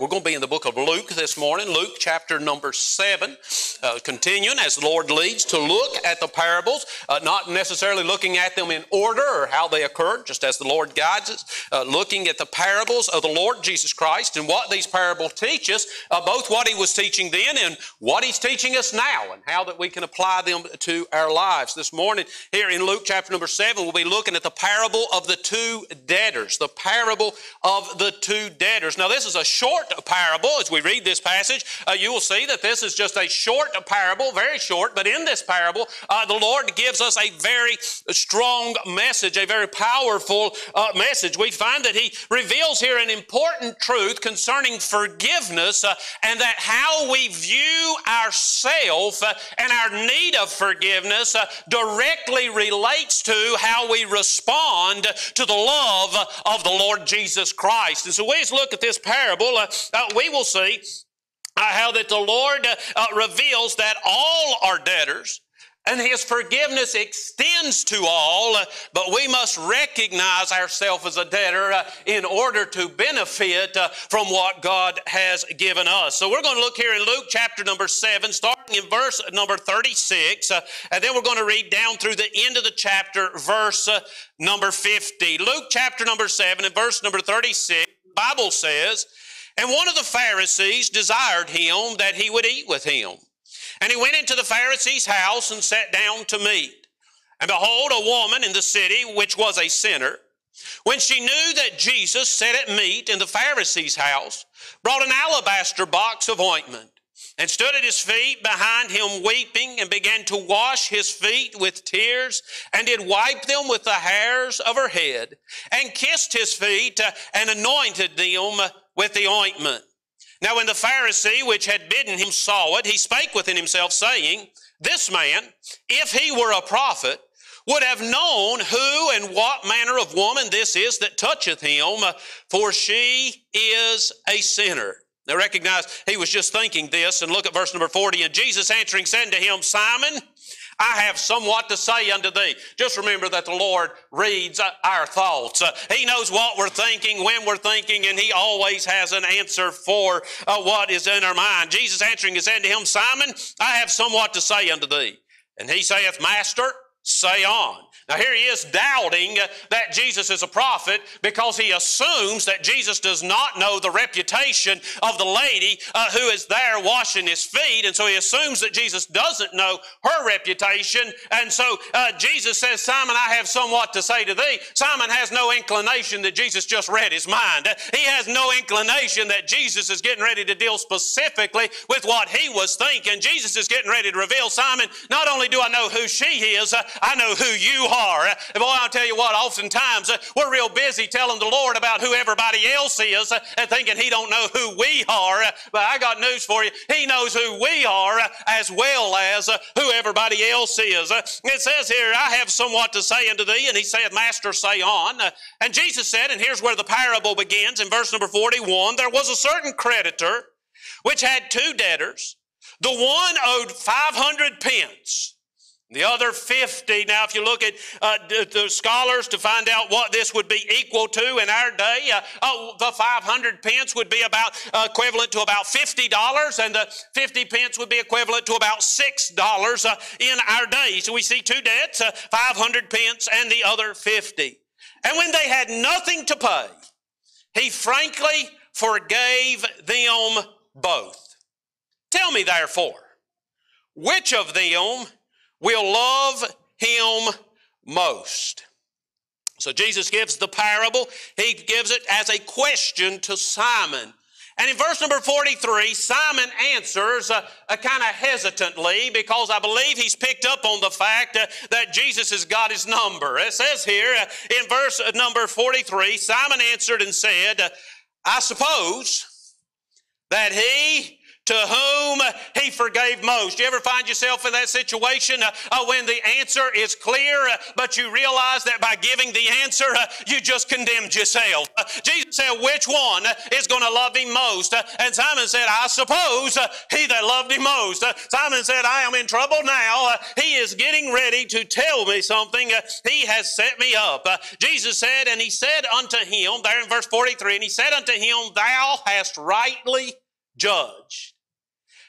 We're going to be in the book of Luke this morning, Luke chapter number 7. Uh, continuing as the Lord leads to look at the parables, uh, not necessarily looking at them in order or how they occurred, just as the Lord guides us, uh, looking at the parables of the Lord Jesus Christ and what these parables teach us, uh, both what He was teaching then and what He's teaching us now, and how that we can apply them to our lives. This morning, here in Luke chapter number 7, we'll be looking at the parable of the two debtors. The parable of the two debtors. Now, this is a short parable. As we read this passage, uh, you will see that this is just a short parable, very short, but in this parable, uh, the Lord gives us a very strong message, a very powerful uh, message. We find that He reveals here an important truth concerning forgiveness uh, and that how we view ourselves uh, and our need of forgiveness uh, directly relates to how we respond to the love of the Lord Jesus Christ. And so we look at this parable, uh, we will see how that the Lord uh, reveals that all are debtors. And His forgiveness extends to all, uh, but we must recognize ourselves as a debtor uh, in order to benefit uh, from what God has given us. So we're going to look here in Luke chapter number 7, starting in verse number 36, uh, and then we're going to read down through the end of the chapter, verse uh, number 50. Luke chapter number 7 and verse number 36, Bible says, And one of the Pharisees desired him that he would eat with him. And he went into the Pharisee's house and sat down to meat. And behold, a woman in the city, which was a sinner, when she knew that Jesus sat at meat in the Pharisee's house, brought an alabaster box of ointment, and stood at his feet behind him weeping, and began to wash his feet with tears, and did wipe them with the hairs of her head, and kissed his feet, and anointed them with the ointment. Now, when the Pharisee which had bidden him saw it, he spake within himself, saying, This man, if he were a prophet, would have known who and what manner of woman this is that toucheth him, uh, for she is a sinner. Now recognize he was just thinking this, and look at verse number 40. And Jesus answering said to him, Simon, I have somewhat to say unto thee. Just remember that the Lord reads uh, our thoughts. Uh, he knows what we're thinking, when we're thinking, and He always has an answer for uh, what is in our mind. Jesus answering and said to him, Simon, I have somewhat to say unto thee. And he saith, Master, say on. Now, here he is doubting that Jesus is a prophet because he assumes that Jesus does not know the reputation of the lady uh, who is there washing his feet. And so he assumes that Jesus doesn't know her reputation. And so uh, Jesus says, Simon, I have somewhat to say to thee. Simon has no inclination that Jesus just read his mind. He has no inclination that Jesus is getting ready to deal specifically with what he was thinking. Jesus is getting ready to reveal, Simon, not only do I know who she is, uh, I know who you are boy, I'll tell you what, oftentimes uh, we're real busy telling the Lord about who everybody else is uh, and thinking He don't know who we are. Uh, but I got news for you. He knows who we are as well as who everybody else is. It says here, I have somewhat to say unto thee. And he said, Master, say on. And Jesus said, and here's where the parable begins in verse number 41 there was a certain creditor which had two debtors. The one owed 500 pence the other 50, now if you look at uh, the scholars to find out what this would be equal to in our day, uh, oh, the 500 pence would be about uh, equivalent to about $50, and the 50 pence would be equivalent to about $6 uh, in our day. So we see two debts, uh, 500 pence and the other 50. And when they had nothing to pay, he frankly forgave them both. Tell me therefore, which of them will love him most. So Jesus gives the parable. He gives it as a question to Simon. And in verse number 43, Simon answers uh, uh, kind of hesitantly because I believe he's picked up on the fact uh, that Jesus has got his number. It says here uh, in verse number 43, Simon answered and said, I suppose that he to whom he forgave most. You ever find yourself in that situation uh, uh, when the answer is clear, uh, but you realize that by giving the answer, uh, you just condemned yourself? Uh, Jesus said, Which one is going to love him most? Uh, and Simon said, I suppose he that loved him most. Simon said, I am in trouble now. he is getting ready to tell me something. he has set me up. Jesus said, And he said unto him, there in verse 43, and he said unto him, Thou hast rightly judged.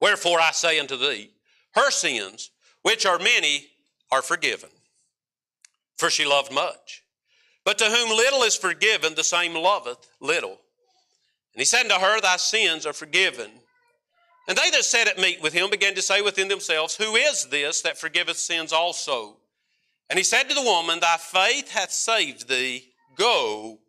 Wherefore I say unto thee, her sins, which are many, are forgiven. For she loved much. But to whom little is forgiven, the same loveth little. And he said unto her, Thy sins are forgiven. And they that sat at meat with him began to say within themselves, Who is this that forgiveth sins also? And he said to the woman, Thy faith hath saved thee. Go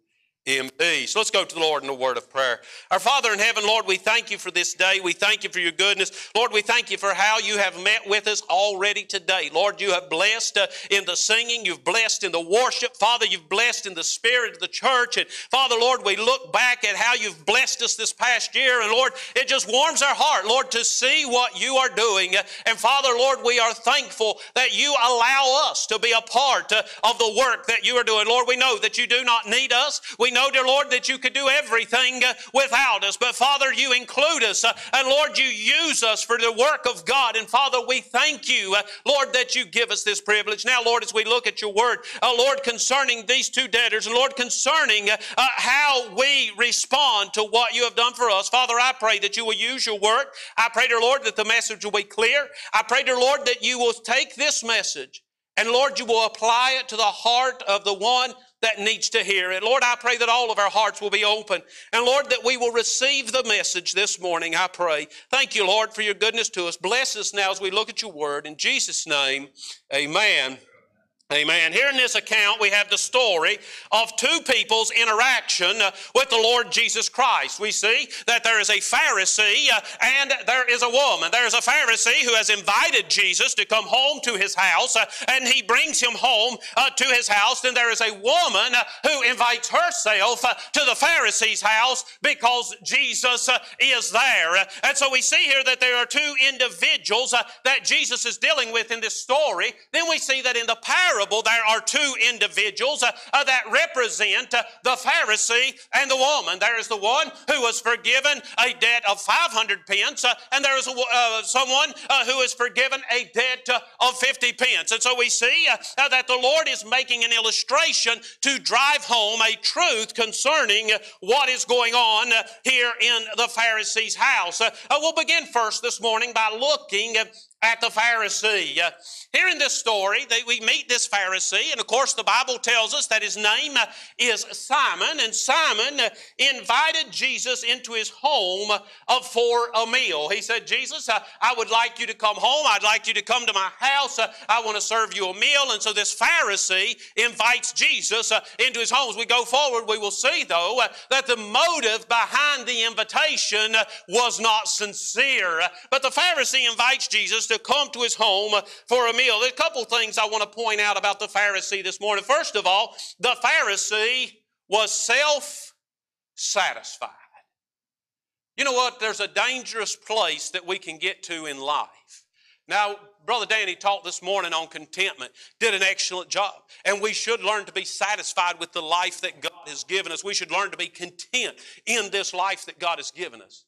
peace. Let's go to the Lord in a word of prayer. Our Father in heaven, Lord, we thank you for this day. We thank you for your goodness. Lord, we thank you for how you have met with us already today. Lord, you have blessed uh, in the singing, you've blessed in the worship. Father, you've blessed in the spirit of the church. And Father, Lord, we look back at how you've blessed us this past year. And Lord, it just warms our heart, Lord, to see what you are doing. And Father, Lord, we are thankful that you allow us to be a part uh, of the work that you are doing. Lord, we know that you do not need us. We know, dear Lord, that you could do everything uh, without us. But Father, you include us. Uh, and Lord, you use us for the work of God. And Father, we thank you, uh, Lord, that you give us this privilege. Now, Lord, as we look at your word, Lord, concerning these two debtors, and Lord, concerning how we respond to what you have done for us, Father, I pray that you will use your word. I pray, dear Lord, that the message will be clear. I pray, dear Lord, that you will take this message and Lord, you will apply it to the heart of the one that needs to hear it. Lord, I pray that all of our hearts will be open. And Lord, that we will receive the message this morning, I pray. Thank you, Lord, for your goodness to us. Bless us now as we look at your word. In Jesus' name, amen. Amen. Here in this account, we have the story of two people's interaction uh, with the Lord Jesus Christ. We see that there is a Pharisee uh, and there is a woman. There is a Pharisee who has invited Jesus to come home to his house, uh, and he brings him home to his house. Then there is a woman who invites herself to the Pharisee's house because Jesus is there. And so we see here that there are two individuals that Jesus is dealing with in this story. Then we see that in the parable, parable, there are two individuals uh, uh, that represent uh, the Pharisee and the woman. There is the one who was forgiven a debt of 500 pence, uh, and there is a, uh, someone uh, who is forgiven a debt of 50 pence. And so we see that the Lord is making an illustration to drive home a truth concerning what is going on here in the Pharisee's house. we'll begin first this morning by looking at the Pharisee. Uh, here in this story, they, we meet this Pharisee, and of course, the Bible tells us that his name uh, is Simon, and Simon uh, invited Jesus into his home uh, for a meal. He said, Jesus, I would like you to come home. I'd like you to come to my house. I want to serve you a meal. And so this Pharisee invites Jesus into his home. As we go forward, we will see, though, that the motive behind the invitation was not sincere. But the Pharisee invites Jesus to come to his home for a meal. There's a couple things I want to point out about the Pharisee this morning. First of all, the Pharisee was self satisfied. You know what? There's a dangerous place that we can get to in life. Now, Brother Danny taught this morning on contentment, did an excellent job. And we should learn to be satisfied with the life that God has given us. We should learn to be content in this life that God has given us.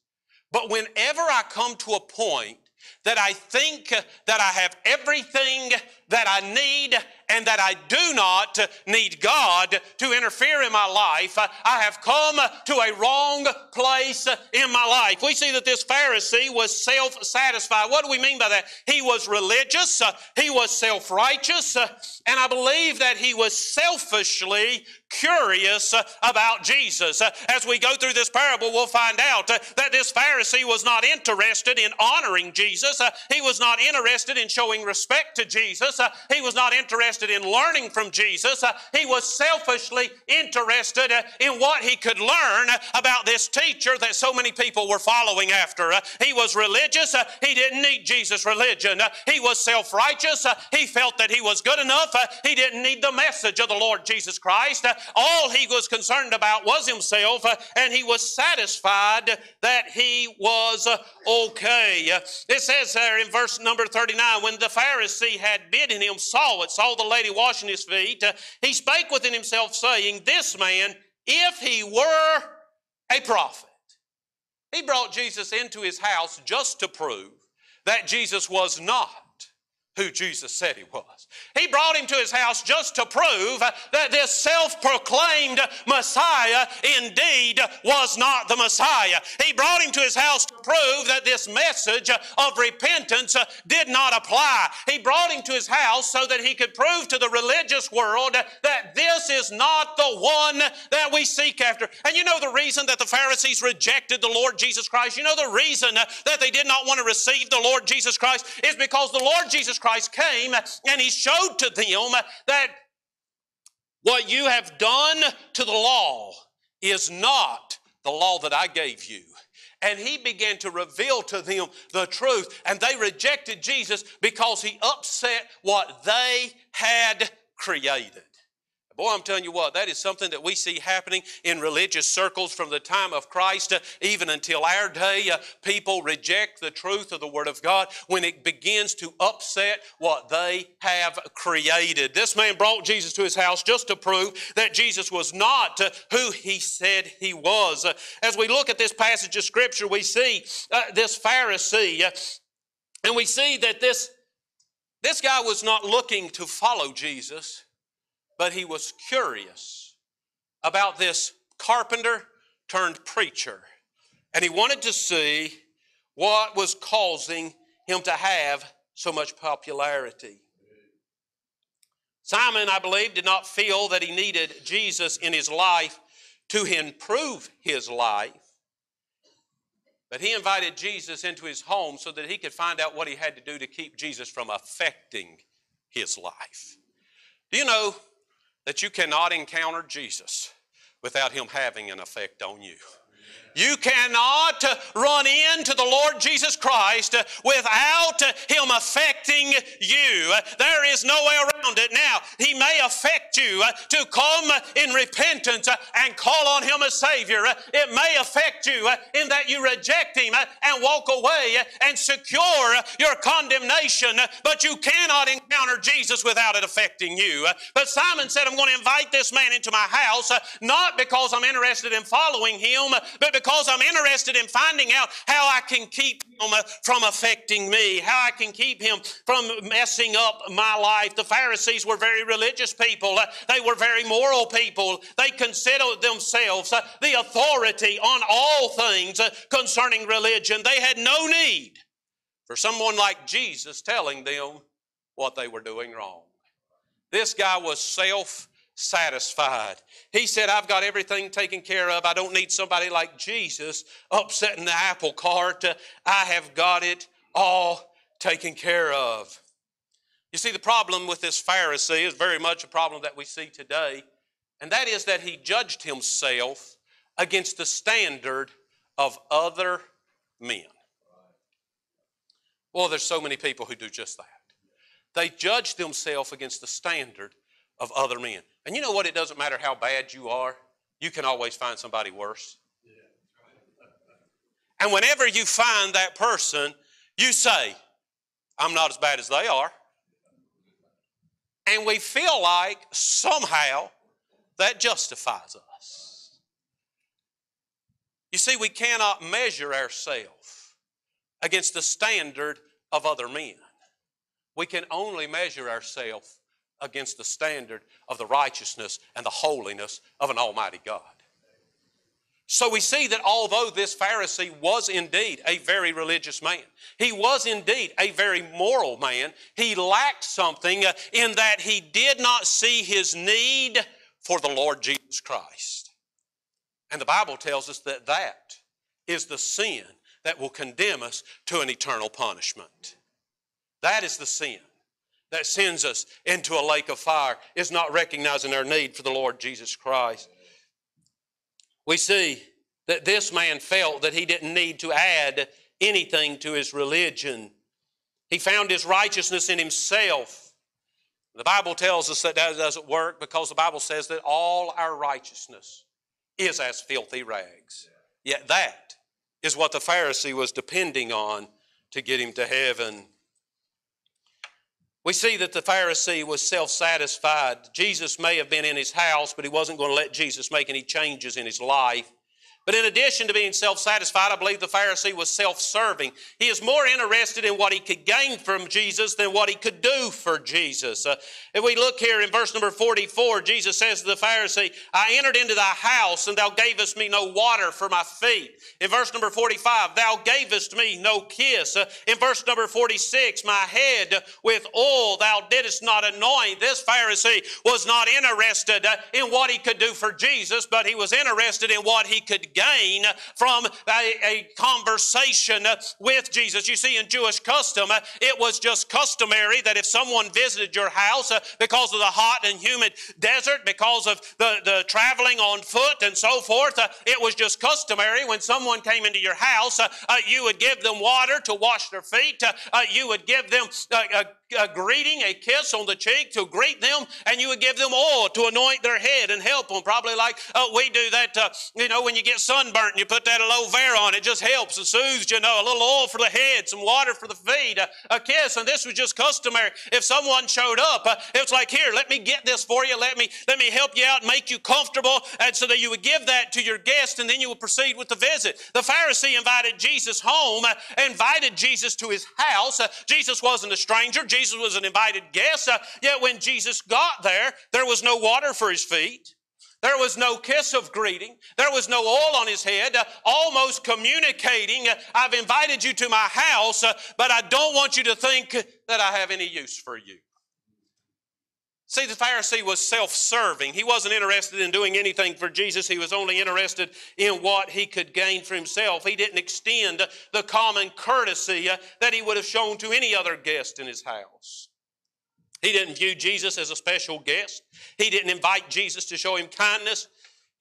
But whenever I come to a point that I think that I have everything that I need and that I do not need God to interfere in my life. I have come to a wrong place in my life. We see that this Pharisee was self satisfied. What do we mean by that? He was religious, he was self righteous, and I believe that he was selfishly curious uh, about Jesus. Uh, as we go through this parable, we'll find out uh, that this Pharisee was not interested in honoring Jesus. He was not interested in showing respect to Jesus. He was not interested in learning from Jesus. Uh, he was selfishly interested uh, in what he could learn uh, about this teacher that so many people were following after. He was religious. He didn't need Jesus' religion. He was self righteous. He felt that he was good enough. He didn't need the message of the Lord Jesus Christ. All he was concerned about was himself, uh, and he was satisfied that he was uh, okay. It says there in verse number 39 when the Pharisee had bidden him saw it, saw the lady washing his feet, uh, he spake within himself, saying, This man, if he were a prophet, he brought Jesus into his house just to prove that Jesus was not who Jesus said he was. He brought him to his house just to prove that this self proclaimed Messiah indeed was not the Messiah. He brought him to his house to prove that this message of repentance did not apply. He brought him to his house so that he could prove to the religious world that this is not the one that we seek after. And you know the reason that the Pharisees rejected the Lord Jesus Christ? You know the reason that they did not want to receive the Lord Jesus Christ is because the Lord Jesus Christ came and he showed to them that what you have done to the law is not the law that I gave you. And he began to reveal to them the truth. And they rejected Jesus because he upset what they had created. Boy, I'm telling you what, that is something that we see happening in religious circles from the time of Christ uh, even until our day. Uh, people reject the truth of the Word of God when it begins to upset what they have created. This man brought Jesus to his house just to prove that Jesus was not uh, who he said he was. Uh, as we look at this passage of Scripture, we see uh, this Pharisee, uh, and we see that this, this guy was not looking to follow Jesus but he was curious about this carpenter turned preacher. And he wanted to see what was causing him to have so much popularity. Simon, I believe, did not feel that he needed Jesus in his life to improve his life. But he invited Jesus into his home so that he could find out what he had to do to keep Jesus from affecting his life. Do you know that you cannot encounter Jesus without him having an effect on you. You cannot uh, run into the Lord Jesus Christ uh, without uh, Him affecting you. There is no way around it. Now, He may affect you to come in repentance and call on Him as Savior. It may affect you in that you reject Him and walk away and secure your condemnation, but you cannot encounter Jesus without it affecting you. But Simon said, I'm going to invite this man into my house, not because I'm interested in following Him, but because I'm interested in finding out how I can keep him from affecting me, how I can keep him from messing up my life. The Pharisees were very religious people, they were very moral people. They considered themselves the authority on all things concerning religion. They had no need for someone like Jesus telling them what they were doing wrong. This guy was self satisfied. He said, I've got everything taken care of. I don't need somebody like Jesus upsetting the apple cart. I have got it all taken care of. You see, the problem with this Pharisee is very much a problem that we see today, and that is that he judged himself against the standard of other men. Well, there's so many people who do just that. They judge themselves against the standard of other men. And you know what? It doesn't matter how bad you are, you can always find somebody worse. And whenever you find that person, you say, I'm not as bad as they are. And we feel like somehow that justifies us. You see, we cannot measure ourselves against the standard of other men. We can only measure ourselves against the standard of the righteousness and the holiness of an almighty God. So we see that although this Pharisee was indeed a very religious man, he was indeed a very moral man, he lacked something uh, in that he did not see his need for the Lord Jesus Christ. And the Bible tells us that that is the sin that will condemn us to an eternal punishment. That is the sin that sends us into a lake of fire, is not recognizing our need for the Lord Jesus Christ. We see that this man felt that he didn't need to add anything to his religion. He found his righteousness in himself. The Bible tells us that that doesn't work because the Bible says that all our righteousness is as filthy rags. Yet that is what the Pharisee was depending on to get him to heaven. We see that the Pharisee was self satisfied. Jesus may have been in his house, but he wasn't going to let Jesus make any changes in his life. But in addition to being self satisfied, I believe the Pharisee was self serving. He is more interested in what he could gain from Jesus than what he could do for Jesus. Uh, if we look here in verse number 44, Jesus says to the Pharisee, I entered into thy house, and thou gavest me no water for my feet. In verse number 45, thou gavest me no kiss. Uh, in verse number 46, my head with oil thou didst not anoint. This Pharisee was not interested uh, in what he could do for Jesus, but he was interested in what he could gain from a, a conversation with Jesus. You see, in Jewish custom, it was just customary that if someone visited your house uh, because of the hot and humid desert, because of the, the traveling on foot and so forth, uh, it was just customary when someone came into your house, uh, you would give them water to wash their feet, you would give them a, a greeting, a kiss on the cheek to greet them, and you would give them oil to anoint their head and help them. Probably like uh, we do that, uh, you know, when you get sunburnt and you put that aloe vera on, it just helps and soothes, you know, a little oil for the head, some water for the feet, uh, a kiss. And this was just customary. If someone showed up, uh, was like, here, let me get this for you. Let me, let me help you out make you comfortable. And so that you would give that to your guest and then you would proceed with the visit. The Pharisee invited Jesus home, uh, invited Jesus to his house. Uh, Jesus wasn't a stranger. Jesus Jesus was an invited guest. Uh, yet when Jesus got there, there was no water for his feet. There was no kiss of greeting. There was no oil on his head, uh, almost communicating, uh, I've invited you to my house, uh, but I don't want you to think that I have any use for you. See, the Pharisee was self serving. He wasn't interested in doing anything for Jesus. He was only interested in what he could gain for himself. He didn't extend the common courtesy uh, that he would have shown to any other guest in his house. He didn't view Jesus as a special guest. He didn't invite Jesus to show him kindness.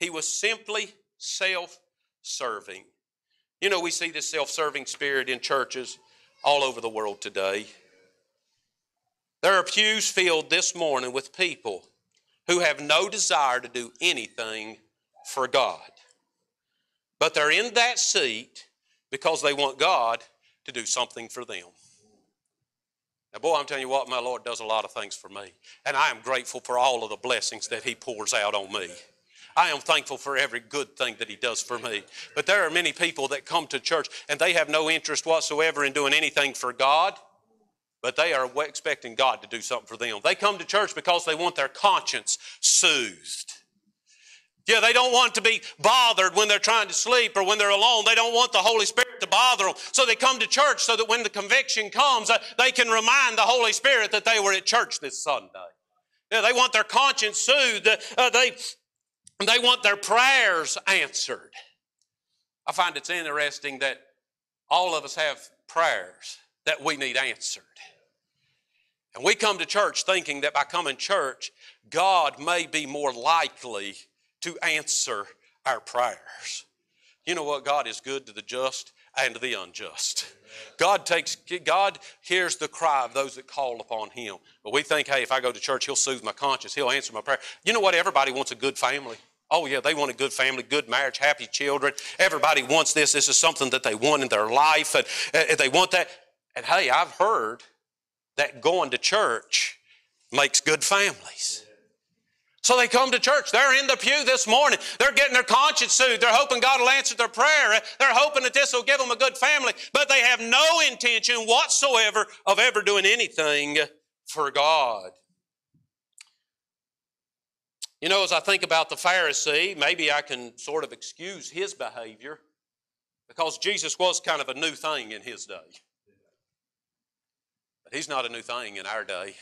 He was simply self serving. You know, we see this self serving spirit in churches all over the world today. There are pews filled this morning with people who have no desire to do anything for God. But they're in that seat because they want God to do something for them. Now, boy, I'm telling you what, my Lord does a lot of things for me. And I am grateful for all of the blessings that He pours out on me. I am thankful for every good thing that He does for me. But there are many people that come to church and they have no interest whatsoever in doing anything for God but they are expecting God to do something for them. They come to church because they want their conscience soothed. Yeah, they don't want to be bothered when they're trying to sleep or when they're alone. They don't want the Holy Spirit to bother them. So they come to church so that when the conviction comes, uh, they can remind the Holy Spirit that they were at church this Sunday. Yeah, they want their conscience soothed. Uh, they, they want their prayers answered. I find it's interesting that all of us have prayers that we need answered. And we come to church thinking that by coming to church, God may be more likely to answer our prayers. You know what? God is good to the just and the unjust. God takes God hears the cry of those that call upon him. But we think, hey, if I go to church, he'll soothe my conscience, he'll answer my prayer. You know what? Everybody wants a good family. Oh, yeah, they want a good family, good marriage, happy children. Everybody wants this. This is something that they want in their life, and, and they want that. And hey, I've heard that going to church makes good families. So they come to church. They're in the pew this morning. They're getting their conscience soothed. They're hoping God will answer their prayer. They're hoping that this will give them a good family. But they have no intention whatsoever of ever doing anything for God. You know, as I think about the Pharisee, maybe I can sort of excuse his behavior because Jesus was kind of a new thing in his day. He's not a new thing in our day.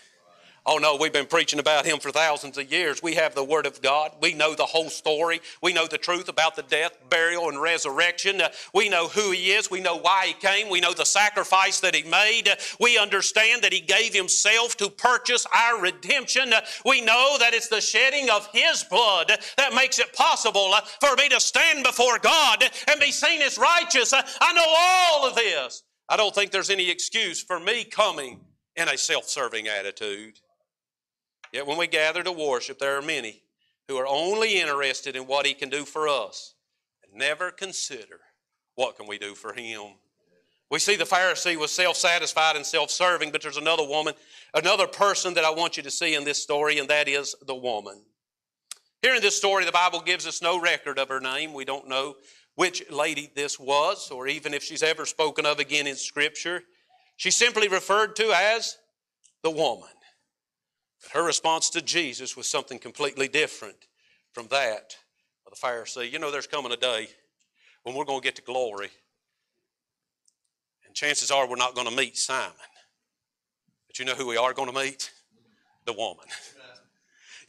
Oh no, we've been preaching about him for thousands of years. We have the Word of God. We know the whole story. We know the truth about the death, burial, and resurrection. Uh, we know who he is. We know why he came. We know the sacrifice that he made. Uh, we understand that he gave himself to purchase our redemption. Uh, we know that it's the shedding of his blood that makes it possible uh, for me to stand before God and be seen as righteous. Uh, I know all of this. I don't think there's any excuse for me coming in a self serving attitude. Yet when we gather to worship, there are many who are only interested in what He can do for us and never consider what can we do for Him. We see the Pharisee was self-satisfied and self-serving, but there's another woman, another person that I want you to see in this story, and that is the woman. Here in this story, the Bible gives us no record of her name. We don't know which lady this was, or even if she's ever spoken of again in Scripture. She's simply referred to as the woman. But her response to Jesus was something completely different from that of the Pharisee. You know, there's coming a day when we're going to get to glory, and chances are we're not going to meet Simon. But you know who we are going to meet? The woman.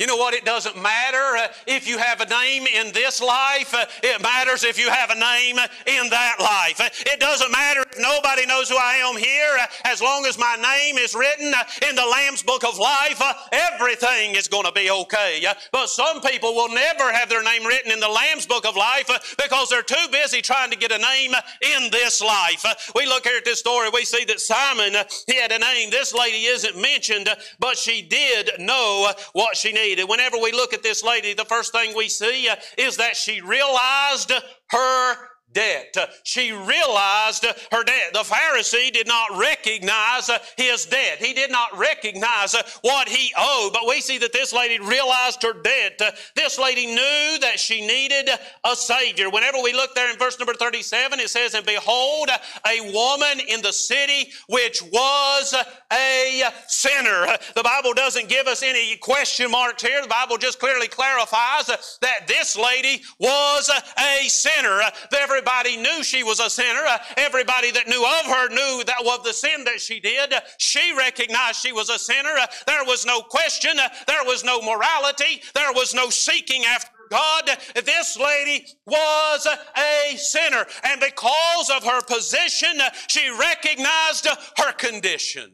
You know what? It doesn't matter uh, if you have a name in this life. Uh, it matters if you have a name in that life. It doesn't matter if nobody knows who I am here. Uh, as long as my name is written uh, in the Lamb's Book of Life, uh, everything is going to be okay. Uh, but some people will never have their name written in the Lamb's Book of Life because they're too busy trying to get a name in this life. We look here at this story, we see that Simon, he had a name. This lady isn't mentioned, but she did know what she needed. Whenever we look at this lady, the first thing we see uh, is that she realized her debt. She realized her debt. The Pharisee did not recognize his debt. He did not recognize what he owed. But we see that this lady realized her debt. This lady knew that she needed a Savior. Whenever we look there in verse number 37, it says, And behold, a woman in the city which was a sinner. The Bible doesn't give us any question marks here. The Bible just clearly clarifies that this lady was a sinner. There Everybody knew she was a sinner. Uh, everybody that knew of her knew that of the sin that she did. She recognized she was a sinner. Uh, there was no question. Uh, there was no morality. There was no seeking after God, this lady was a sinner. And because of her position, she recognized her condition.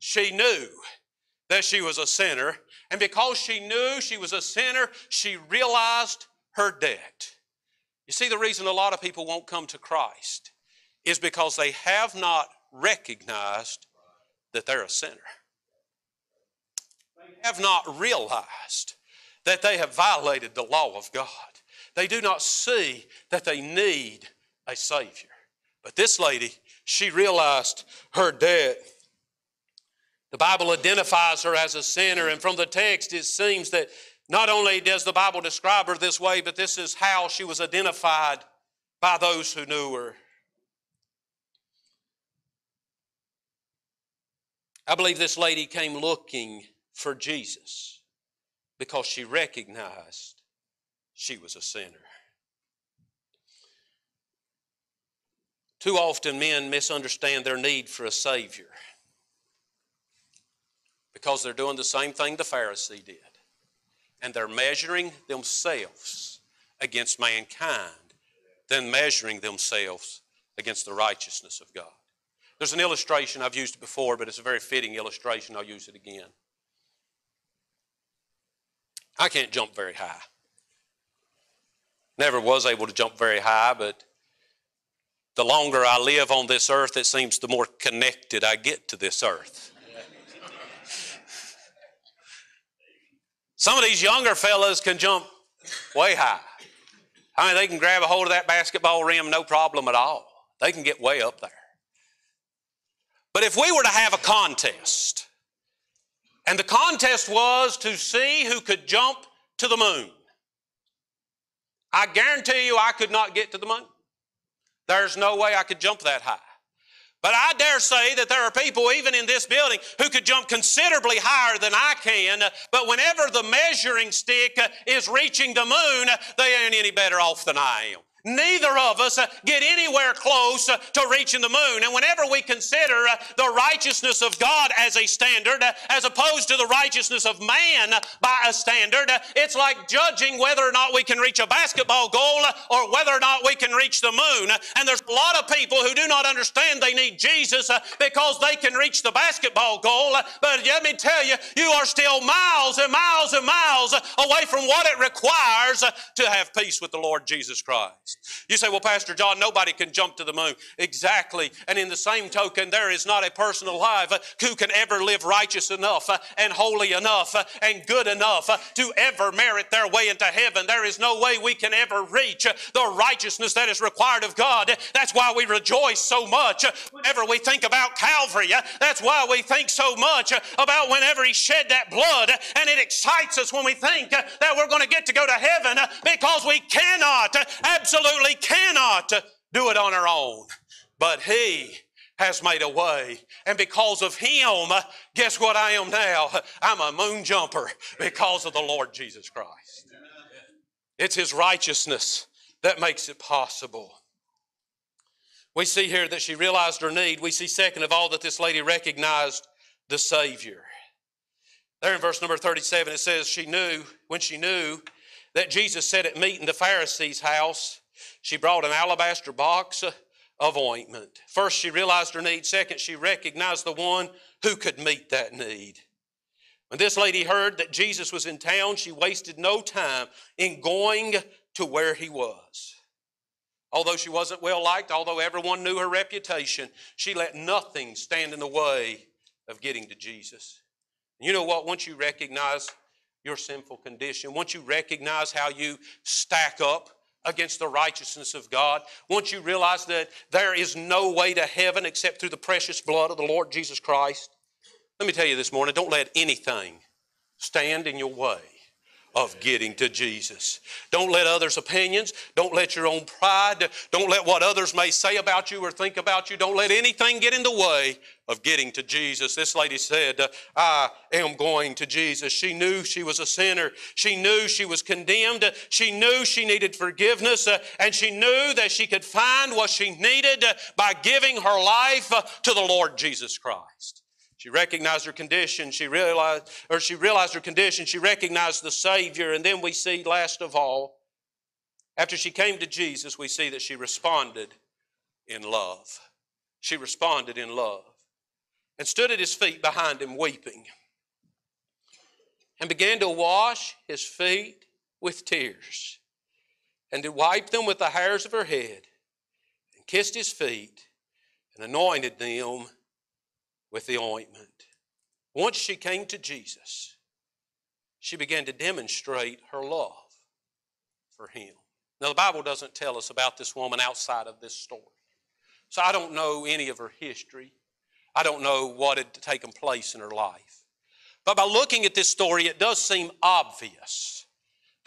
She knew that she was a sinner. And because she knew she was a sinner, she realized her debt. You see, the reason a lot of people won't come to Christ is because they have not recognized that they're a sinner. They have not realized that they have violated the law of God. They do not see that they need a Savior. But this lady, she realized her debt. The Bible identifies her as a sinner, and from the text, it seems that not only does the Bible describe her this way, but this is how she was identified by those who knew her. I believe this lady came looking for Jesus because she recognized she was a sinner. Too often, men misunderstand their need for a Savior because they're doing the same thing the Pharisee did and they're measuring themselves against mankind than measuring themselves against the righteousness of God. There's an illustration, I've used it before, but it's a very fitting illustration. I'll use it again. I can't jump very high. Never was able to jump very high, but the longer I live on this earth, it seems the more connected I get to this earth. Some of these younger fellas can jump way high. I mean, they can grab a hold of that basketball rim no problem at all. They can get way up there. But if we were to have a contest, and the contest was to see who could jump to the moon, I guarantee you I could not get to the moon. There's no way I could jump that high. But I dare say that there are people, even in this building, who could jump considerably higher than I can. But whenever the measuring stick is reaching the moon, they ain't any better off than I am. Neither of us uh, get anywhere close uh, to reaching the moon. And whenever we consider uh, the righteousness of God as a standard, as opposed to the righteousness of man by a standard, it's like judging whether or not we can reach a basketball goal or whether or not we can reach the moon. And there's a lot of people who do not understand they need Jesus because they can reach the basketball goal. But let me tell you, you are still miles and miles and miles away from what it requires to have peace with the Lord Jesus Christ. You say, well, Pastor John, nobody can jump to the moon. Exactly. And in the same token, there is not a person alive uh, who can ever live righteous enough uh, and holy enough uh, and good enough to ever merit their way into heaven. There is no way we can ever reach the righteousness that is required of God. That's why we rejoice so much whenever we think about Calvary. That's why we think so much about whenever He shed that blood. And it excites us when we think that we're going to get to go to heaven because we cannot absolutely absolutely cannot do it on our own. But He has made a way. And because of Him, guess what I am now? I'm a moon jumper because of the Lord Jesus Christ. It's His righteousness that makes it possible. We see here that she realized her need. We see, second of all, that this lady recognized the Savior. There in verse number 37, it says, She knew, when she knew that Jesus sat at meat in the Pharisee's house, she brought an alabaster box of ointment. First, she realized her need. Second, she recognized the one who could meet that need. When this lady heard that Jesus was in town, she wasted no time in going to where he was. Although she wasn't well liked, although everyone knew her reputation, she let nothing stand in the way of getting to Jesus. You know what? Once you recognize your sinful condition, once you recognize how you stack up against the righteousness of God. Once you realize that there is no way to heaven except through the precious blood of the Lord Jesus Christ, let me tell you this morning don't let anything stand in your way of getting to Jesus. Don't let others' opinions, don't let your own pride, don't let what others may say about you or think about you, don't let anything get in the way of getting to Jesus. This lady said, I am going to Jesus. She knew she was a sinner. She knew she was condemned. She knew she needed forgiveness. Uh, and she knew that she could find what she needed uh, by giving her life uh, to the Lord Jesus Christ. She recognized her condition. She realized, or she realized her condition. She recognized the Savior. And then we see, last of all, after she came to Jesus, we see that she responded in love. She responded in love and stood at his feet behind him, weeping, and began to wash his feet with tears, and to wipe them with the hairs of her head, and kissed his feet, and anointed them with the ointment. Once she came to Jesus, she began to demonstrate her love for him. Now, the Bible doesn't tell us about this woman outside of this story. So I don't know any of her history. I don't know what had taken place in her life. But by looking at this story, it does seem obvious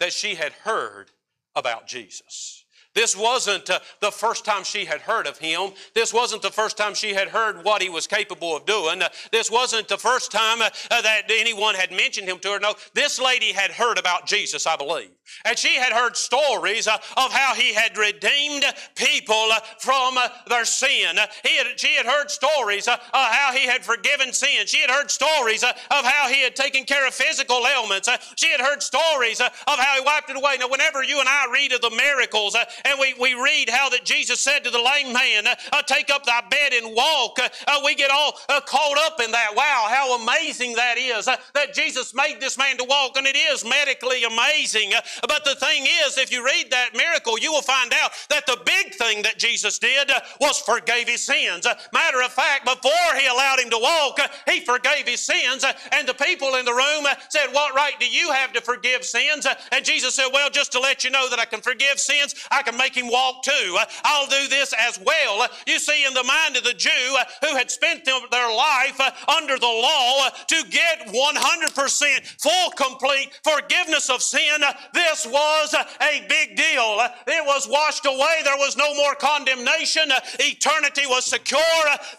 that she had heard about Jesus. This wasn't uh, the first time she had heard of him. This wasn't the first time she had heard what he was capable of doing. Uh, this wasn't the first time uh, uh that anyone had mentioned him to her. No, this lady had heard about Jesus, I believe. And she had heard stories uh, of how he had redeemed people uh, from their sin. Had, she had heard stories of how he had forgiven sin. She had heard stories of how he had taken care of physical ailments. She had heard stories of how he wiped it away. Now, whenever you and I read of the miracles and we, we read how that Jesus said to the lame man, uh, Take up thy bed and walk, uh, uh we get all uh, caught up in that. Wow, how amazing that is uh, that Jesus made this man to walk, and it is medically amazing. Uh, but the thing is, if you read that miracle, you will find out that the big thing that Jesus did uh, was forgave his sins. matter of fact, before he allowed him to walk, uh, he forgave his sins, uh, and the people in the room said, What right do you have to forgive sins? and Jesus said, Well, just to let you know that I can forgive sins, I can make him walk too. I'll do this as well. You see, in the mind of the Jew who had spent their life under the law to get 100% full, complete forgiveness of sin, this This was a big deal. It was washed away. There was no more condemnation. Eternity was secure.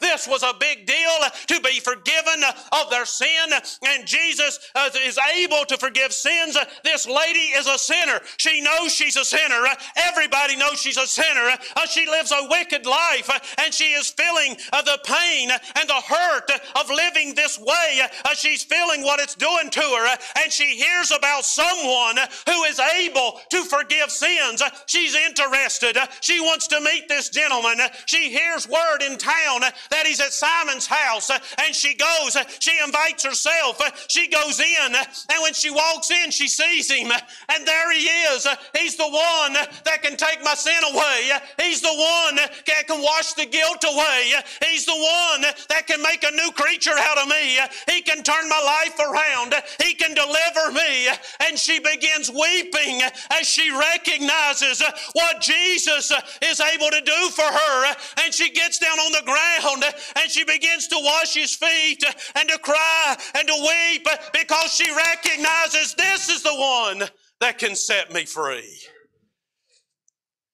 This was a big deal to be forgiven of their sin. And Jesus uh, is able to forgive sins. This lady is a sinner. She knows she's a sinner. Everybody knows she's a sinner. She lives a wicked life and she is feeling uh, the pain and the hurt of living this way. She's feeling what it's doing to her and she hears about someone who is able to forgive sins. She's interested. She wants to meet this gentleman. She hears word in town that he's at Simon's house and she goes. She invites herself. She goes in and when she walks in, she sees him and there he is. He's the one that can take my sin away. He's the one that can wash the guilt away. He's the one that can make a new creature out of me. He can turn my life around. He can deliver me. And she begins weeping as she recognizes what Jesus is able to do for her. And she gets down on the ground and she begins to wash his feet and to cry and to weep because she recognizes this is the one that can set me free.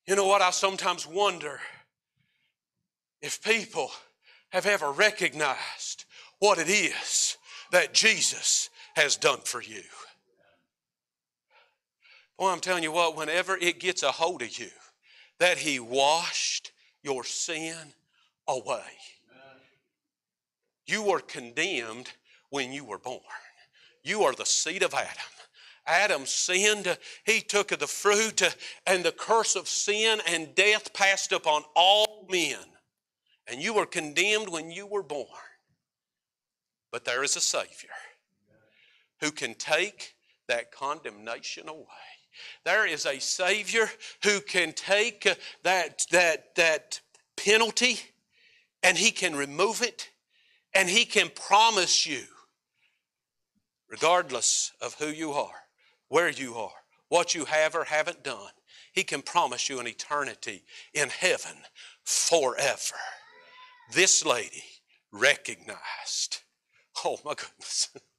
You know what? I sometimes wonder if people have ever recognized what it is that Jesus has done for you. Boy, I'm telling you what, whenever it gets a hold of you that He washed your sin away, you were condemned when you were born. You are the seed of Adam. Adam sinned, he took of the fruit, and the curse of sin and death passed upon all men. And you were condemned when you were born. But there is a Savior who can take that condemnation away. There is a Savior who can take that, that, that penalty and He can remove it and He can promise you, regardless of who you are, where you are, what you have or haven't done, He can promise you an eternity in heaven forever. This lady recognized, oh my goodness.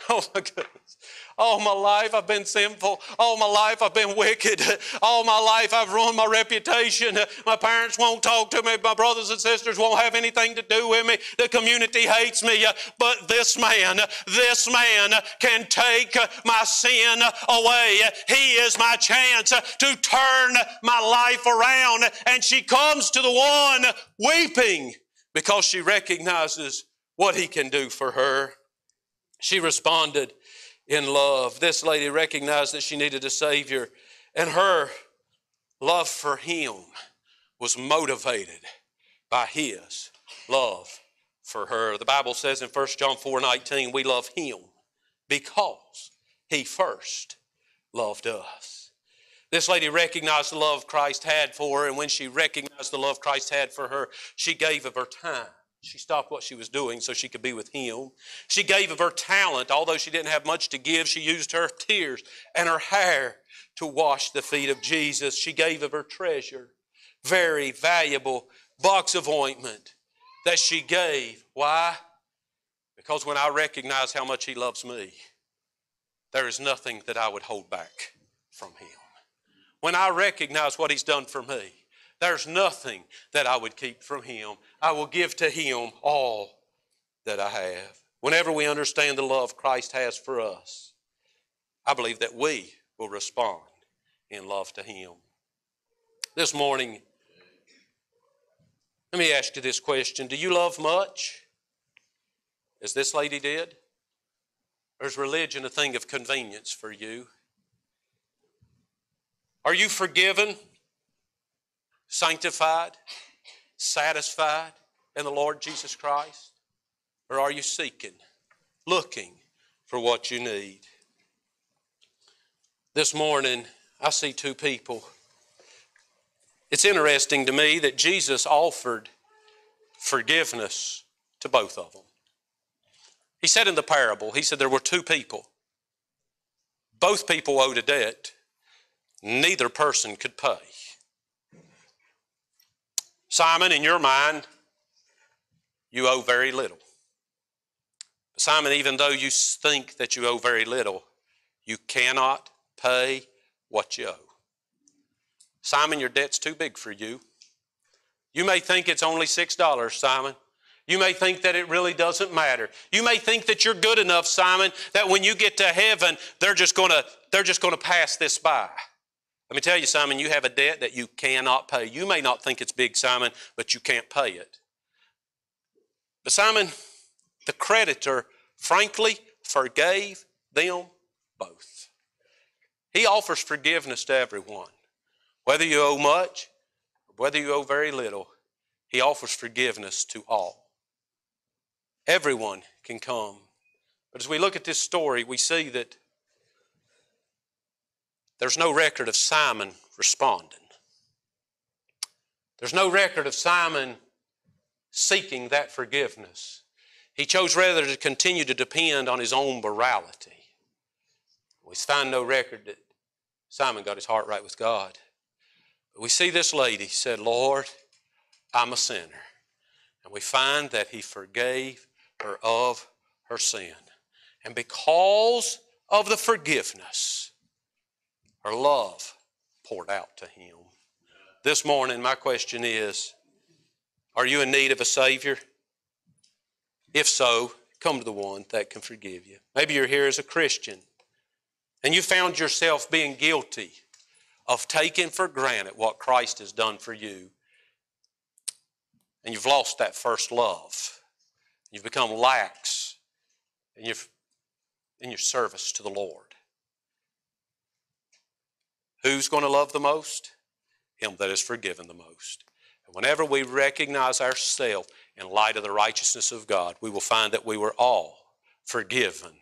Oh my goodness. All my life I've been sinful. All my life I've been wicked. All my life I've ruined my reputation. My parents won't talk to me. My brothers and sisters won't have anything to do with me. The community hates me. But this man, this man can take my sin away. He is my chance to turn my life around. And she comes to the one weeping because she recognizes what he can do for her. She responded in love. This lady recognized that she needed a Savior, and her love for Him was motivated by His love for her. The Bible says in 1 John 4 19, we love Him because He first loved us. This lady recognized the love Christ had for her, and when she recognized the love Christ had for her, she gave of her time she stopped what she was doing so she could be with him. She gave of her talent, although she didn't have much to give, she used her tears and her hair to wash the feet of Jesus. She gave of her treasure, very valuable box of ointment that she gave. Why? Because when I recognize how much he loves me, there is nothing that I would hold back from him. When I recognize what he's done for me, there's nothing that I would keep from Him. I will give to Him all that I have. Whenever we understand the love Christ has for us, I believe that we will respond in love to Him. This morning, let me ask you this question Do you love much, as this lady did? Or is religion a thing of convenience for you? Are you forgiven? Sanctified, satisfied in the Lord Jesus Christ? Or are you seeking, looking for what you need? This morning, I see two people. It's interesting to me that Jesus offered forgiveness to both of them. He said in the parable, He said there were two people. Both people owed a debt, neither person could pay. Simon, in your mind, you owe very little. Simon, even though you think that you owe very little, you cannot pay what you owe. Simon, your debt's too big for you. You may think it's only $6, Simon. You may think that it really doesn't matter. You may think that you're good enough, Simon, that when you get to heaven, they're just going to they're just going to pass this by. Let me tell you, Simon, you have a debt that you cannot pay. You may not think it's big, Simon, but you can't pay it. But Simon, the creditor, frankly, forgave them both. He offers forgiveness to everyone. Whether you owe much, or whether you owe very little, he offers forgiveness to all. Everyone can come. But as we look at this story, we see that there's no record of Simon responding. There's no record of Simon seeking that forgiveness. He chose rather to continue to depend on his own morality. We find no record that Simon got his heart right with God. But we see this lady said, Lord, I'm a sinner. And we find that he forgave her of her sin. And because of the forgiveness, her love poured out to him. This morning, my question is Are you in need of a Savior? If so, come to the one that can forgive you. Maybe you're here as a Christian and you found yourself being guilty of taking for granted what Christ has done for you. And you've lost that first love. You've become lax in your, in your service to the Lord. Who's going to love the most? Him that is forgiven the most. And whenever we recognize ourselves in light of the righteousness of God, we will find that we were all forgiven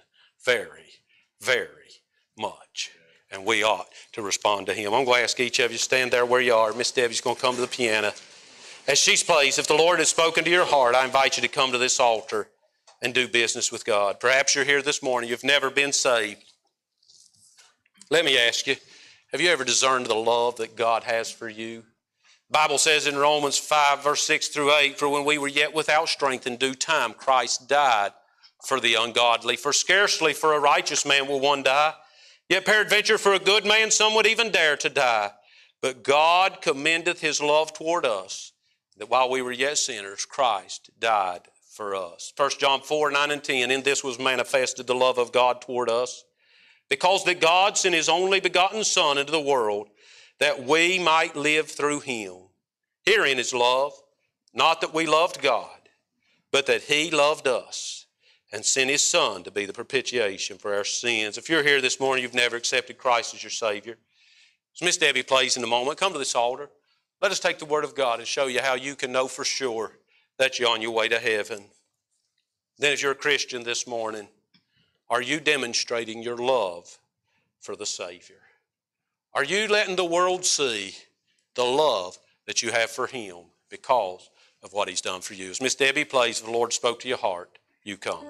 very, very much. And we ought to respond to Him. I'm going to ask each of you stand there where you are. Miss Debbie's going to come to the piano. As she plays, if the Lord has spoken to your heart, I invite you to come to this altar and do business with God. Perhaps you're here this morning, you've never been saved. Let me ask you, have you ever discerned the love that God has for you? Bible says in Romans 5, verse 6 through 8, For when we were yet without strength in due time, Christ died for the ungodly. For scarcely for a righteous man will one die, yet peradventure for a good man some would even dare to die. But God commendeth his love toward us, that while we were yet sinners, Christ died for us. 1 John 4, 9 and 10, in this was manifested the love of God toward us because that God sent his only begotten Son into the world that we might live through him. Herein is love, not that we loved God, but that he loved us and sent his Son to be the propitiation for our sins. If you're here this morning, you've never accepted Christ as your Savior, as Miss Debbie plays in a moment, come to this altar. Let us take the Word of God and show you how you can know for sure that you're on your way to heaven. Then, if you're a Christian this morning, are you demonstrating your love for the Savior? Are you letting the world see the love that you have for Him because of what He's done for you? As Miss Debbie plays, the Lord spoke to your heart, you come.